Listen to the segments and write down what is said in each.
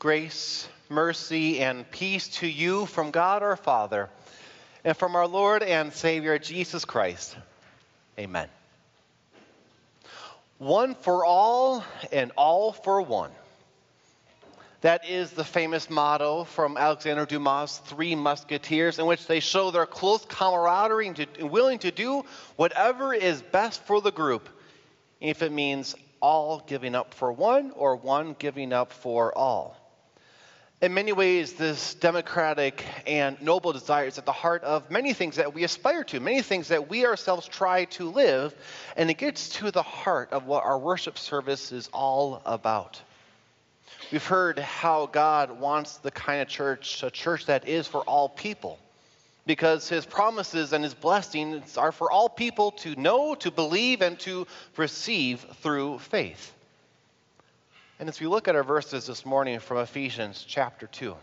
Grace, mercy, and peace to you from God our Father and from our Lord and Savior Jesus Christ. Amen. One for all and all for one. That is the famous motto from Alexander Dumas' Three Musketeers, in which they show their close camaraderie and, willing to do whatever is best for the group, if it means all giving up for one or one giving up for all. In many ways, this democratic and noble desire is at the heart of many things that we aspire to, many things that we ourselves try to live, and it gets to the heart of what our worship service is all about. We've heard how God wants the kind of church, a church that is for all people, because his promises and his blessings are for all people to know, to believe, and to receive through faith. And as we look at our verses this morning from Ephesians chapter 2,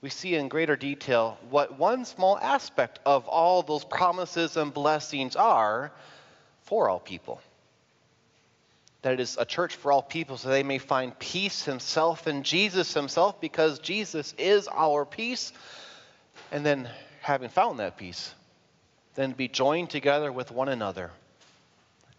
we see in greater detail what one small aspect of all those promises and blessings are for all people. That it is a church for all people so they may find peace himself and Jesus himself because Jesus is our peace. And then, having found that peace, then be joined together with one another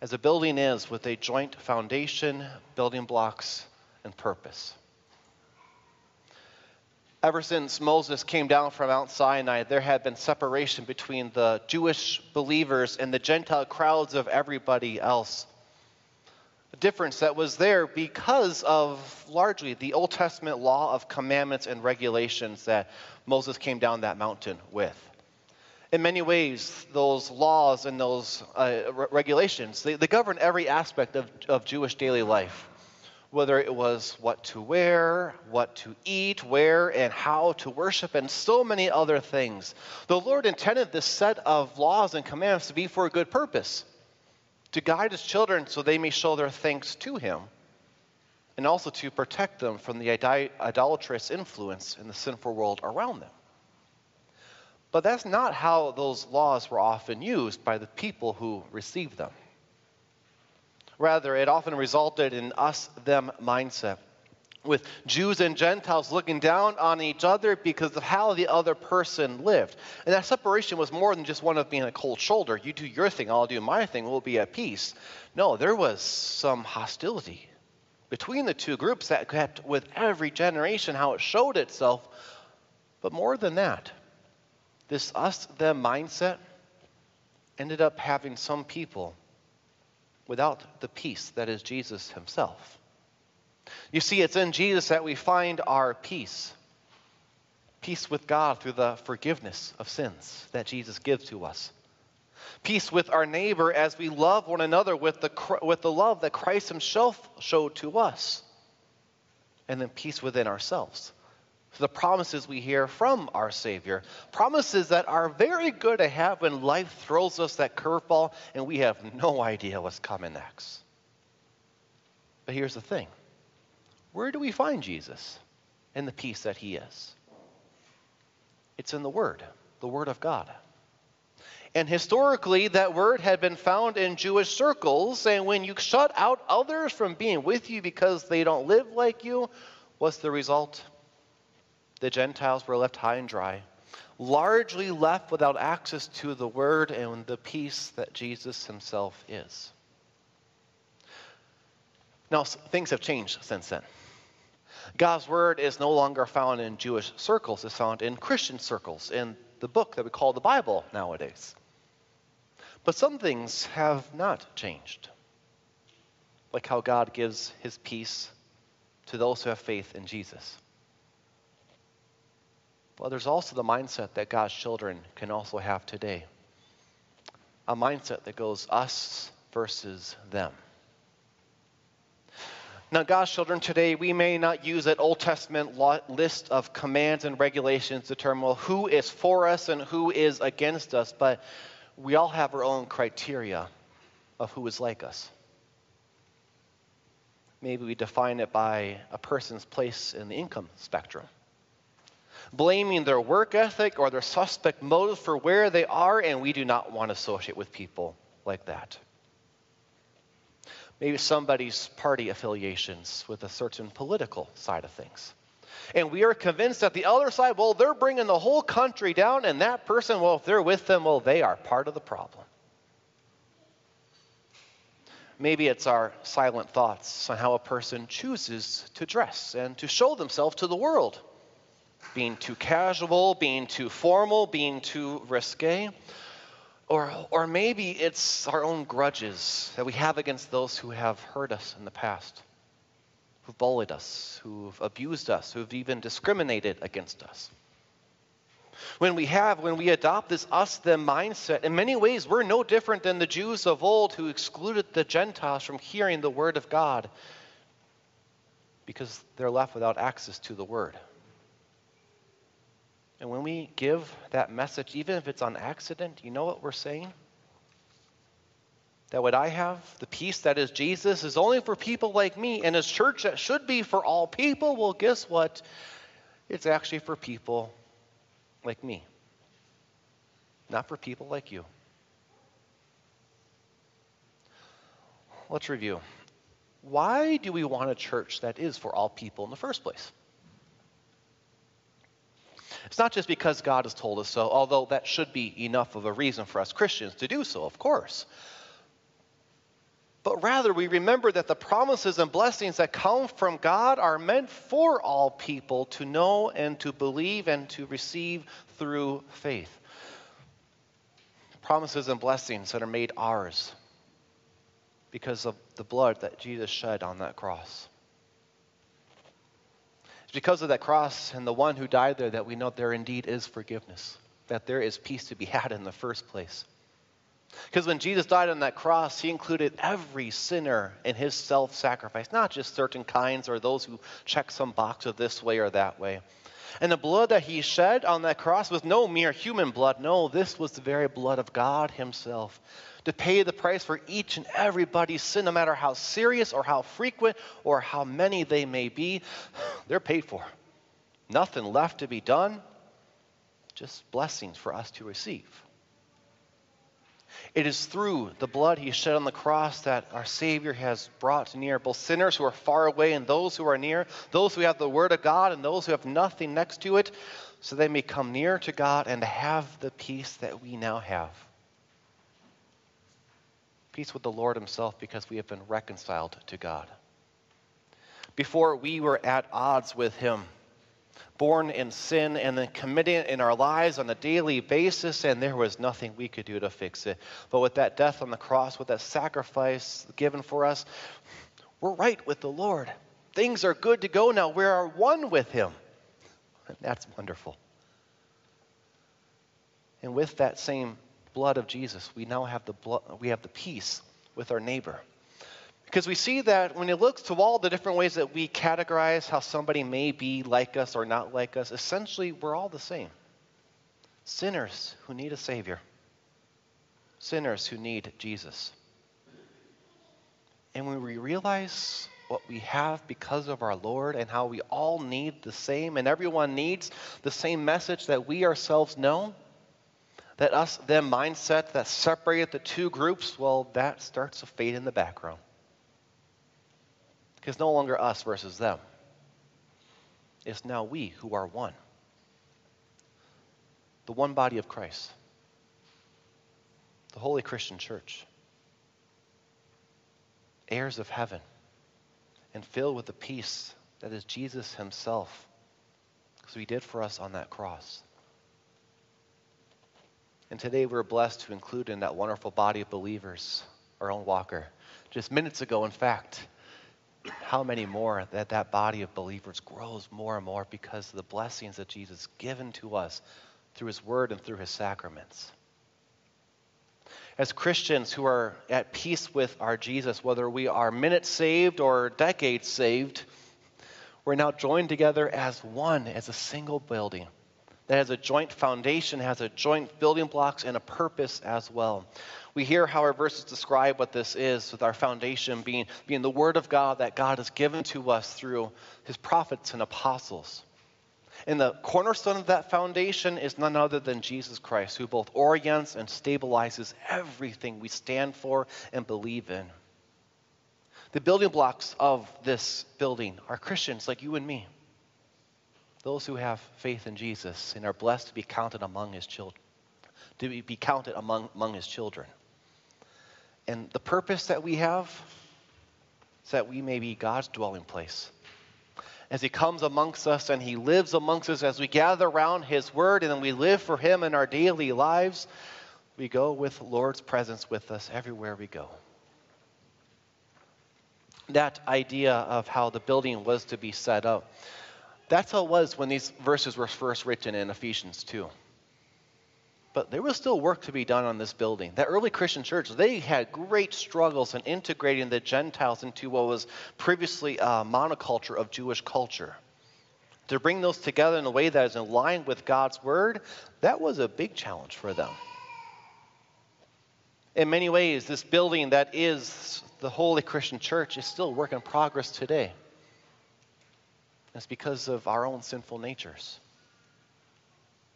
as a building is with a joint foundation, building blocks, and purpose. Ever since Moses came down from Mount Sinai, there had been separation between the Jewish believers and the Gentile crowds of everybody else. A difference that was there because of largely the Old Testament law of commandments and regulations that Moses came down that mountain with in many ways, those laws and those uh, re- regulations, they, they govern every aspect of, of Jewish daily life. Whether it was what to wear, what to eat, where, and how to worship, and so many other things. The Lord intended this set of laws and commands to be for a good purpose to guide his children so they may show their thanks to him, and also to protect them from the idolatrous influence in the sinful world around them. But that's not how those laws were often used by the people who received them. Rather, it often resulted in us them mindset, with Jews and Gentiles looking down on each other because of how the other person lived. And that separation was more than just one of being a cold shoulder. You do your thing, I'll do my thing, we'll be at peace. No, there was some hostility between the two groups that kept with every generation how it showed itself. But more than that, this us them mindset ended up having some people without the peace that is Jesus himself. You see, it's in Jesus that we find our peace peace with God through the forgiveness of sins that Jesus gives to us. Peace with our neighbor as we love one another with the, with the love that Christ Himself showed to us. And then peace within ourselves the promises we hear from our Savior. Promises that are very good to have when life throws us that curveball and we have no idea what's coming next. But here's the thing where do we find Jesus and the peace that He is? It's in the Word, the Word of God. And historically, that word had been found in Jewish circles. And when you shut out others from being with you because they don't live like you, what's the result? The Gentiles were left high and dry, largely left without access to the word and the peace that Jesus himself is. Now, things have changed since then. God's word is no longer found in Jewish circles, it's found in Christian circles, in the book that we call the Bible nowadays. But some things have not changed, like how God gives his peace to those who have faith in Jesus. Well, there's also the mindset that God's children can also have today a mindset that goes us versus them. Now, God's children today, we may not use that Old Testament list of commands and regulations to determine well, who is for us and who is against us, but we all have our own criteria of who is like us. Maybe we define it by a person's place in the income spectrum blaming their work ethic or their suspect motives for where they are, and we do not want to associate with people like that. Maybe somebody's party affiliations with a certain political side of things. And we are convinced that the other side, well, they're bringing the whole country down, and that person, well, if they're with them, well, they are part of the problem. Maybe it's our silent thoughts on how a person chooses to dress and to show themselves to the world. Being too casual, being too formal, being too risque. Or, or maybe it's our own grudges that we have against those who have hurt us in the past who've bullied us, who've abused us, who've even discriminated against us. When we have, when we adopt this us them mindset, in many ways we're no different than the Jews of old who excluded the Gentiles from hearing the word of God because they're left without access to the word. And when we give that message, even if it's on accident, you know what we're saying? that what I have, the peace that is Jesus, is only for people like me, and his church that should be for all people, well, guess what? It's actually for people like me, not for people like you. Let's review. Why do we want a church that is for all people in the first place? It's not just because God has told us so, although that should be enough of a reason for us Christians to do so, of course but rather we remember that the promises and blessings that come from God are meant for all people to know and to believe and to receive through faith. Promises and blessings that are made ours because of the blood that Jesus shed on that cross. It's because of that cross and the one who died there that we know there indeed is forgiveness, that there is peace to be had in the first place. Because when Jesus died on that cross, he included every sinner in his self sacrifice, not just certain kinds or those who check some box of this way or that way. And the blood that he shed on that cross was no mere human blood. No, this was the very blood of God himself to pay the price for each and everybody's sin, no matter how serious or how frequent or how many they may be. They're paid for. Nothing left to be done, just blessings for us to receive. It is through the blood he shed on the cross that our Savior has brought near both sinners who are far away and those who are near, those who have the Word of God and those who have nothing next to it, so they may come near to God and have the peace that we now have. Peace with the Lord Himself because we have been reconciled to God. Before we were at odds with Him born in sin and then committing it in our lives on a daily basis, and there was nothing we could do to fix it. But with that death on the cross, with that sacrifice given for us, we're right with the Lord. Things are good to go now. We are one with Him. And that's wonderful. And with that same blood of Jesus, we now have the, blood, we have the peace with our neighbor. Because we see that when it looks to all the different ways that we categorize how somebody may be like us or not like us, essentially we're all the same. Sinners who need a Savior, sinners who need Jesus. And when we realize what we have because of our Lord and how we all need the same, and everyone needs the same message that we ourselves know, that us them mindset that separated the two groups, well, that starts to fade in the background. Because no longer us versus them. It's now we who are one. The one body of Christ. The Holy Christian Church. Heirs of heaven. And filled with the peace that is Jesus Himself. Because He did for us on that cross. And today we're blessed to include in that wonderful body of believers our own Walker. Just minutes ago, in fact, how many more that that body of believers grows more and more because of the blessings that Jesus has given to us through his word and through his sacraments. As Christians who are at peace with our Jesus, whether we are minutes saved or decades saved, we're now joined together as one, as a single building that has a joint foundation, has a joint building blocks, and a purpose as well. We hear how our verses describe what this is, with our foundation being, being the Word of God that God has given to us through His prophets and apostles. And the cornerstone of that foundation is none other than Jesus Christ, who both orients and stabilizes everything we stand for and believe in. The building blocks of this building are Christians like you and me those who have faith in Jesus and are blessed to be counted among his children, to be counted among, among his children. And the purpose that we have is that we may be God's dwelling place. As he comes amongst us and he lives amongst us, as we gather around his word and then we live for him in our daily lives, we go with Lord's presence with us everywhere we go. That idea of how the building was to be set up, that's how it was when these verses were first written in Ephesians 2 but there was still work to be done on this building. The early Christian church, they had great struggles in integrating the Gentiles into what was previously a monoculture of Jewish culture. To bring those together in a way that is in line with God's word, that was a big challenge for them. In many ways, this building that is the Holy Christian Church is still a work in progress today. It's because of our own sinful natures.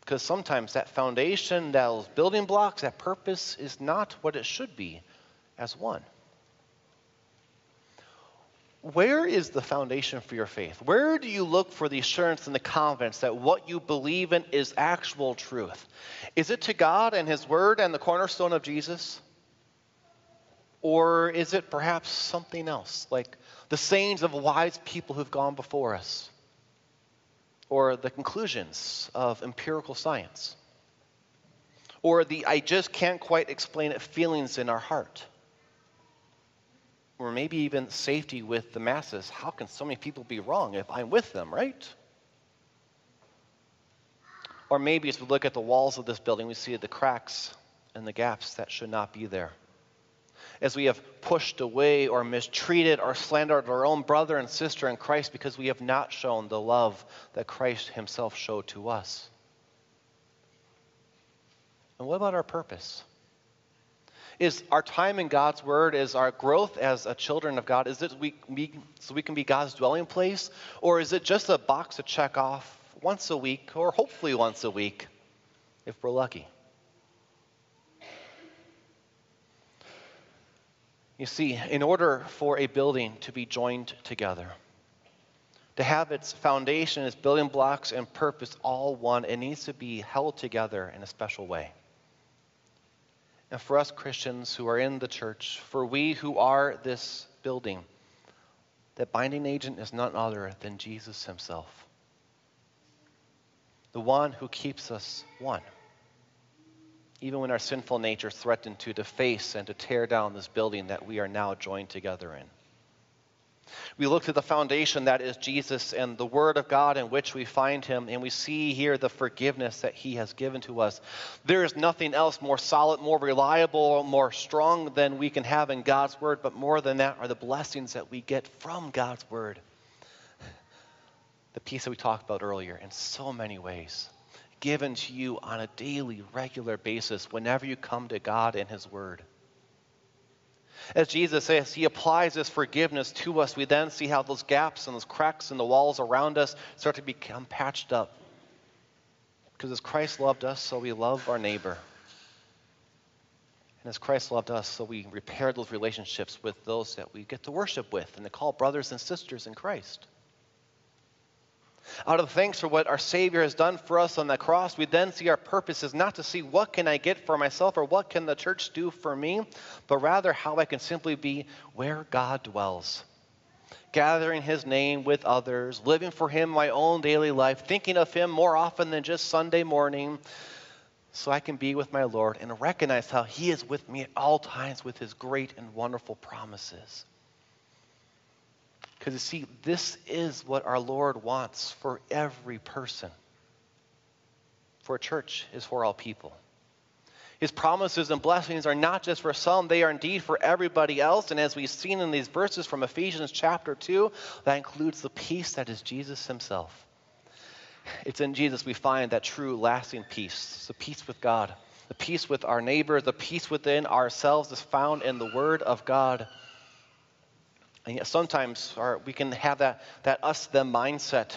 Because sometimes that foundation, those building blocks, that purpose is not what it should be as one. Where is the foundation for your faith? Where do you look for the assurance and the confidence that what you believe in is actual truth? Is it to God and His Word and the cornerstone of Jesus? Or is it perhaps something else, like the sayings of wise people who've gone before us? or the conclusions of empirical science, or the I just can't quite explain it feelings in our heart, or maybe even safety with the masses. How can so many people be wrong if I'm with them, right? Or maybe as we look at the walls of this building, we see the cracks and the gaps that should not be there as we have pushed away or mistreated or slandered our own brother and sister in Christ because we have not shown the love that Christ Himself showed to us. And what about our purpose? Is our time in God's Word, is our growth as a children of God, is it we, we, so we can be God's dwelling place? Or is it just a box to check off once a week, or hopefully once a week, if we're lucky? You see, in order for a building to be joined together, to have its foundation, its building blocks, and purpose all one, it needs to be held together in a special way. And for us Christians who are in the church, for we who are this building, that binding agent is none other than Jesus himself, the one who keeps us one even when our sinful nature threatened to deface and to tear down this building that we are now joined together in. We look to the foundation that is Jesus and the Word of God in which we find Him, and we see here the forgiveness that He has given to us. There is nothing else more solid, more reliable, more strong than we can have in God's Word, but more than that are the blessings that we get from God's Word. The peace that we talked about earlier in so many ways given to you on a daily, regular basis whenever you come to God and His Word. As Jesus says, He applies this forgiveness to us. We then see how those gaps and those cracks in the walls around us start to become patched up. Because as Christ loved us, so we love our neighbor. And as Christ loved us, so we repair those relationships with those that we get to worship with and to call brothers and sisters in Christ. Out of thanks for what our Savior has done for us on the cross, we then see our purpose is not to see what can I get for myself or what can the church do for me, but rather how I can simply be where God dwells. Gathering his name with others, living for him my own daily life, thinking of him more often than just Sunday morning, so I can be with my Lord and recognize how he is with me at all times with his great and wonderful promises. Because you see, this is what our Lord wants for every person. For a church is for all people. His promises and blessings are not just for some, they are indeed for everybody else. And as we've seen in these verses from Ephesians chapter 2, that includes the peace that is Jesus himself. It's in Jesus we find that true, lasting peace the peace with God, the peace with our neighbor, the peace within ourselves is found in the Word of God. And yet sometimes our, we can have that, that us them mindset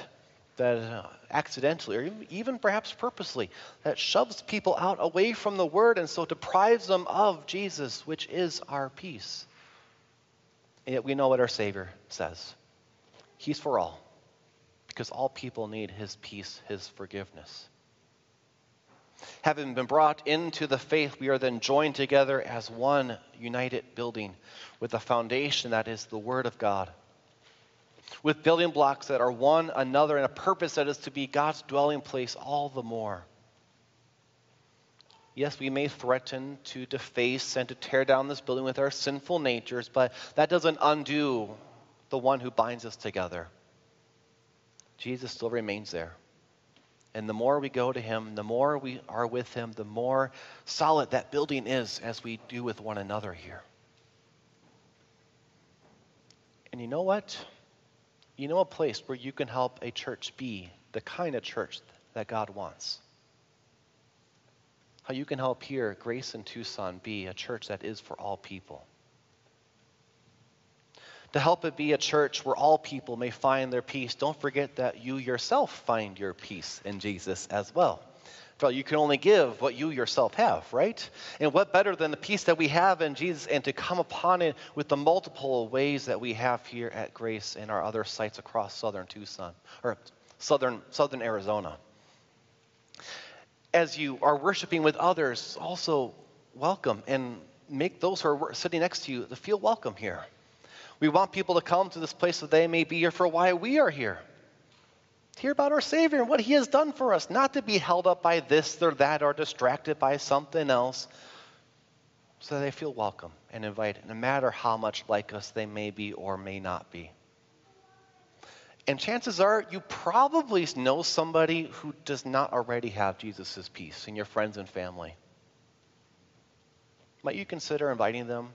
that uh, accidentally or even, perhaps purposely that shoves people out away from the word and so deprives them of Jesus, which is our peace. And yet we know what our Savior says He's for all because all people need his peace, his forgiveness. Having been brought into the faith, we are then joined together as one united building with a foundation that is the Word of God, with building blocks that are one another and a purpose that is to be God's dwelling place all the more. Yes, we may threaten to deface and to tear down this building with our sinful natures, but that doesn't undo the one who binds us together. Jesus still remains there. And the more we go to him, the more we are with him, the more solid that building is as we do with one another here. And you know what? You know a place where you can help a church be the kind of church that God wants. How you can help here, Grace in Tucson, be a church that is for all people to help it be a church where all people may find their peace, don't forget that you yourself find your peace in Jesus as well. Well, you can only give what you yourself have, right? And what better than the peace that we have in Jesus and to come upon it with the multiple ways that we have here at Grace and our other sites across southern Tucson or southern southern Arizona. As you are worshiping with others, also welcome and make those who are sitting next to you to feel welcome here. We want people to come to this place so they may be here for why we are here. To hear about our Savior and what He has done for us, not to be held up by this or that or distracted by something else, so they feel welcome and invited, no matter how much like us they may be or may not be. And chances are you probably know somebody who does not already have Jesus' peace in your friends and family. Might you consider inviting them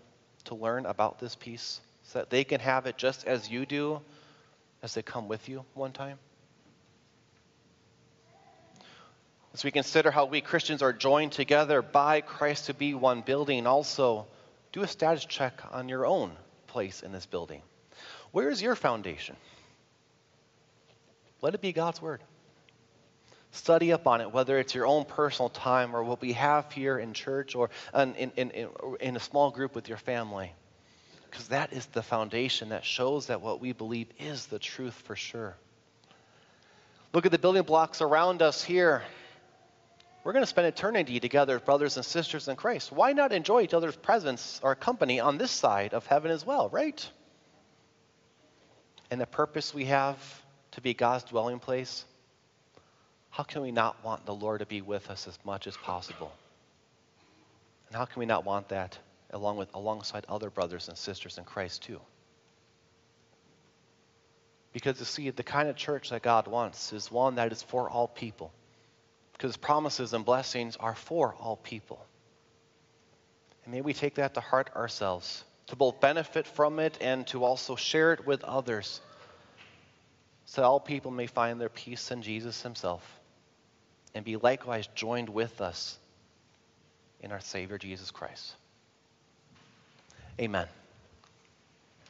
to learn about this peace? So that they can have it just as you do as they come with you one time? As we consider how we Christians are joined together by Christ to be one building, also do a status check on your own place in this building. Where is your foundation? Let it be God's Word. Study up on it, whether it's your own personal time or what we have here in church or in, in, in, in a small group with your family because that is the foundation that shows that what we believe is the truth for sure. Look at the building blocks around us here. We're going to spend eternity together, brothers and sisters in Christ. Why not enjoy each other's presence or company on this side of heaven as well, right? And the purpose we have to be God's dwelling place, how can we not want the Lord to be with us as much as possible? And how can we not want that along with alongside other brothers and sisters in Christ too. Because you see, the kind of church that God wants is one that is for all people. Because promises and blessings are for all people. And may we take that to heart ourselves, to both benefit from it and to also share it with others, so all people may find their peace in Jesus Himself and be likewise joined with us in our Savior Jesus Christ. Amen.